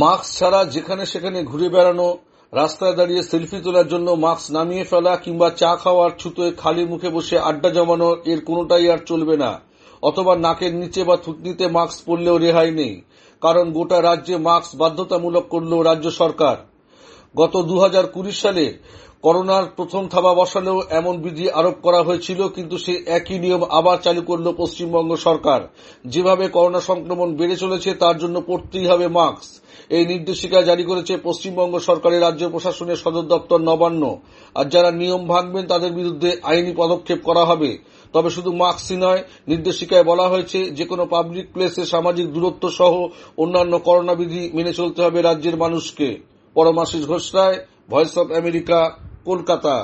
Mask ছাড়া যেখানে সেখানে ঘুরে বেড়ানো, রাস্তায় দাঁড়িয়ে সেলফি তোলার জন্য মাস্ক নামিয়ে ফেলা কিংবা চা খাওয়ার ছুতোয় খালি মুখে বসে আড্ডা জমানো, এর কোনোটাই আর চলবে না। অথবা নাকের নিচে বা থুতনিতে মাস্ক পরলেও রেহাই নেই, কারণ গোটা রাজ্যে মাস্ক বাধ্যতামূলক করল রাজ্য সরকার। গত দু হাজার কুড়ি সালে করোনার প্রথম থাবা বসালেও এমন বিধি আরোপ করা হয়েছিল, কিন্তু সেই একই নিয়ম আবার চালু করল পশ্চিমবঙ্গ সরকার। যেভাবে করোনা সংক্রমণ বেড়ে চলেছে, তার জন্য পড়তেই হবে মাস্ক। এই নির্দেশিকা জারি করেছে পশ্চিমবঙ্গ সরকারের রাজ্য প্রশাসনের সদর দপ্তর নবান্ন। আর যারা নিয়ম ভাঙবেন, তাদের বিরুদ্ধে আইনি পদক্ষেপ করা হবে। তবে শুধু মাস্কই নয়, নির্দেশিকায় বলা হয়েছে যে কোনো পাবলিক প্লেসে সামাজিক দূরত্ব সহ অন্যান্য করোনা বিধি মেনে চলতে হবে রাজ্যের মানুষকে। Paramashis Ghosh Roy voice of America Kolkata.